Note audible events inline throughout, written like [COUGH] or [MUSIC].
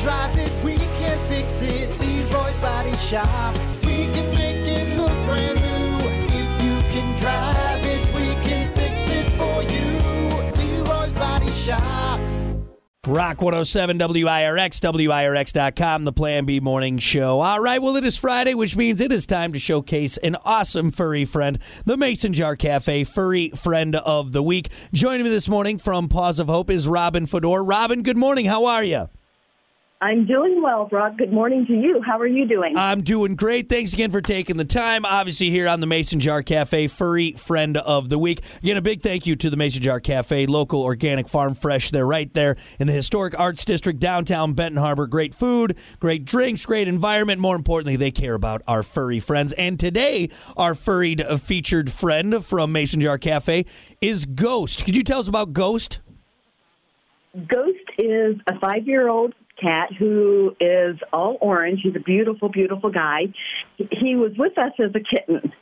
drive it, we can fix it. Leroy's Body Shop. We can make it look brand new. If you can drive it, we can fix it for you. Leroy's Body Shop. Rock 107 WIRX, WIRX.com, the Plan B Morning Show. All right, well, it is Friday, which means it is time to showcase an awesome furry friend, the Mason Jar Cafe Furry Friend of the Week. Joining me this morning from Paws of Hope is Robin Fedor. Robin, good morning. How are you? I'm doing well, Brock. Good morning to you. How are you doing? I'm doing great. Thanks again for taking the time. Obviously, here on the Mason Jar Cafe, Furry Friend of the Week. Again, a big thank you to the Mason Jar Cafe, local organic farm fresh. They're right there in the historic Arts District, downtown Benton Harbor. Great food, great drinks, great environment. More importantly, they care about our furry friends. And today, our furried uh, featured friend from Mason Jar Cafe is Ghost. Could you tell us about Ghost? Ghost is a five year old cat who is all orange. He's a beautiful, beautiful guy. He was with us as a kitten.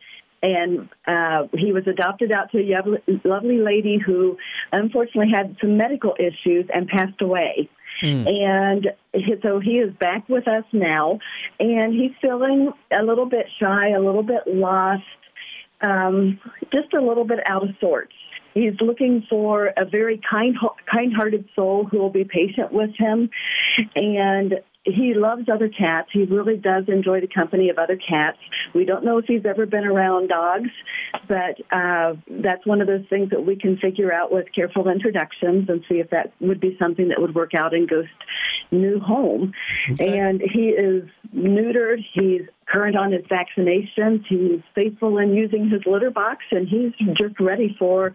And uh, he was adopted out to a lovely lady who unfortunately had some medical issues and passed away. And he, so he is back with us now, and he's feeling a little bit shy, a little bit lost, um, just a little bit out of sorts. He's looking for a very kind, kind-hearted soul who will be patient with him, and he loves other cats. He really does enjoy the company of other cats. We don't know if he's ever been around dogs, but uh, that's one of those things that we can figure out with careful introductions and see if that would be something that would work out in Ghost's new home. And he is neutered. He's current on his vaccinations. He's faithful in using his litter box, and he's just ready for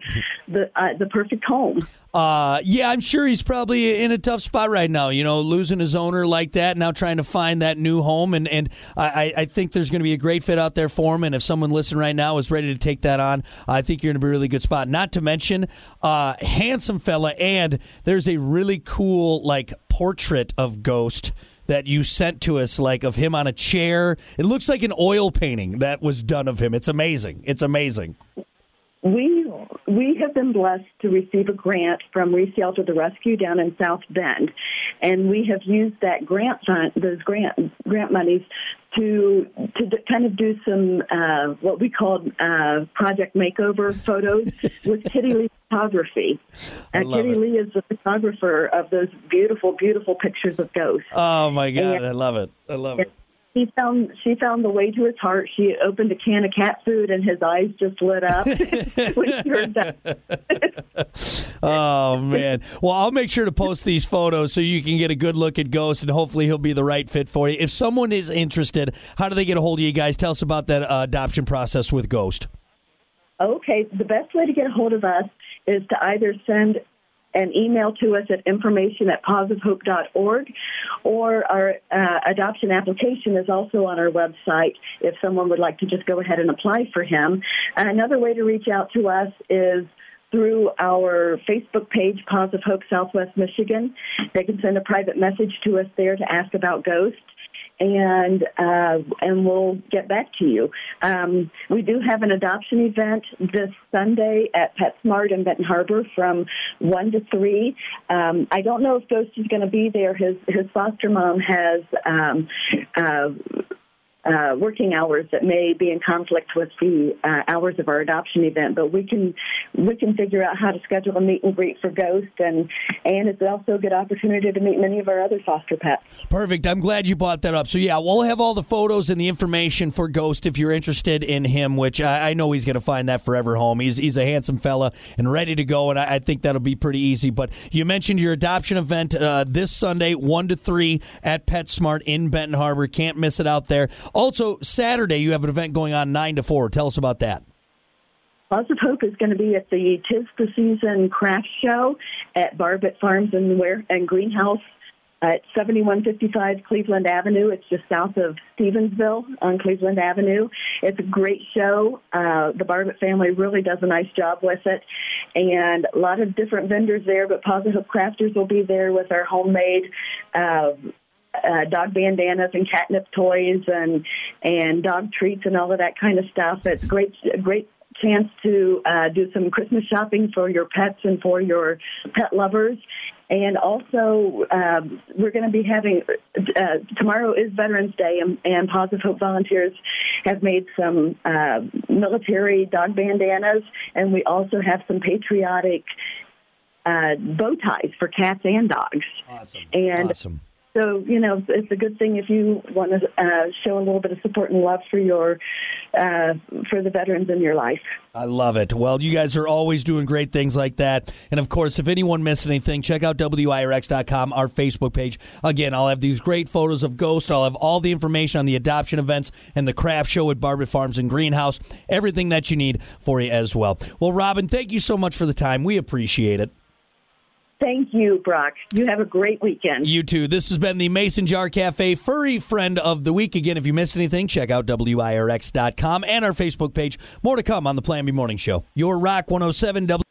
the uh, the perfect home. Uh, yeah, I'm sure he's probably in a tough spot right now. You know, losing his owner like that, now trying to find that new home, and and I, I think there's going to be a great fit out there for him. And if someone listening right now is ready to take that on, I think you're in a really good spot. Not to mention, uh, handsome fella, and there's a really cool like portrait of Ghost that you sent to us, like of him on a chair. It looks like an oil painting that was done of him. It's amazing. It's amazing. We we have been blessed to receive a grant from Reshelter the Rescue down in South Bend, and we have used that grant fund, those grant grant monies to to kind of do some uh, what we called uh, project makeover photos [LAUGHS] with Kitty Lee photography. Uh, Kitty it. Lee is the photographer of those beautiful, beautiful pictures of ghosts. Oh my god, And- I love it. I love it. He found she found the way to his heart. She opened a can of cat food, and his eyes just lit up [LAUGHS] when she heard that. [LAUGHS] Oh man. Well, I'll make sure to post these photos so you can get a good look at Ghost, and hopefully he'll be the right fit for you. If someone is interested, how do they get a hold of you guys? Tell us about that uh, adoption process with Ghost. Okay, the best way to get a hold of us is to either send an email to us at information at pawsofhope.org or our uh, adoption application is also on our website if someone would like to just go ahead and apply for him. Another way to reach out to us is through our Facebook page, Paws of Hope Southwest Michigan. They can send a private message to us there to ask about Ghost and uh, and we'll get back to you. Um, we do have an adoption event this Sunday at PetSmart in Benton Harbor from one to three. Um, I don't know if Ghost is going to be there. His his foster mom has. Um, uh, uh, working hours that may be in conflict with the uh, hours of our adoption event, but we can we can figure out how to schedule a meet and greet for Ghost, and and it's also a good opportunity to meet many of our other foster pets. Perfect. I'm glad you brought that up. So yeah, we'll have all the photos and the information for Ghost if you're interested in him. Which I, I know he's going to find that forever home. He's he's a handsome fella and ready to go, and I, I think that'll be pretty easy. But you mentioned your adoption event uh, this Sunday, one to three at PetSmart in Benton Harbor. Can't miss it out there. Also Saturday, you have an event going on nine to four. Tell us about that. Paws of Hope is going to be at the Tis the Season Craft Show at Barbott Farms and, Ware- and Greenhouse at 7155 Cleveland Avenue. It's just south of Stevensville on Cleveland Avenue. It's a great show. Uh, the Barbott family really does a nice job with it. And a lot of different vendors there, but Paws of Hope Crafters will be there with our homemade uh, uh, dog bandanas and catnip toys and and dog treats and all of that kind of stuff. It's great, a great chance to uh, do some Christmas shopping for your pets and for your pet lovers. And also, um, we're going to be having uh, tomorrow is Veterans Day, and, and Paws of Hope volunteers have made some uh, military dog bandanas, and we also have some patriotic uh, bow ties for cats and dogs. Awesome. And awesome. So, you know, it's a good thing if you want to uh, show a little bit of support and love for your uh, for the veterans in your life. I love it. Well, you guys are always doing great things like that. And of course, if anyone missed anything, check out WIRX.com, our Facebook page. Again, I'll have these great photos of Ghost. I'll have all the information on the adoption events and the craft show at Barbott Farms and Greenhouse. Everything that you need for you as well. Well, Robin, thank you so much for the time. We appreciate it. Thank you, Brock. You have a great weekend. You too. This has been the Mason Jar Cafe Furry Friend of the Week. Again, if you missed anything, check out WIRX.com and our Facebook page. More to come on the Plan B Morning Show. Your Rock 107 W.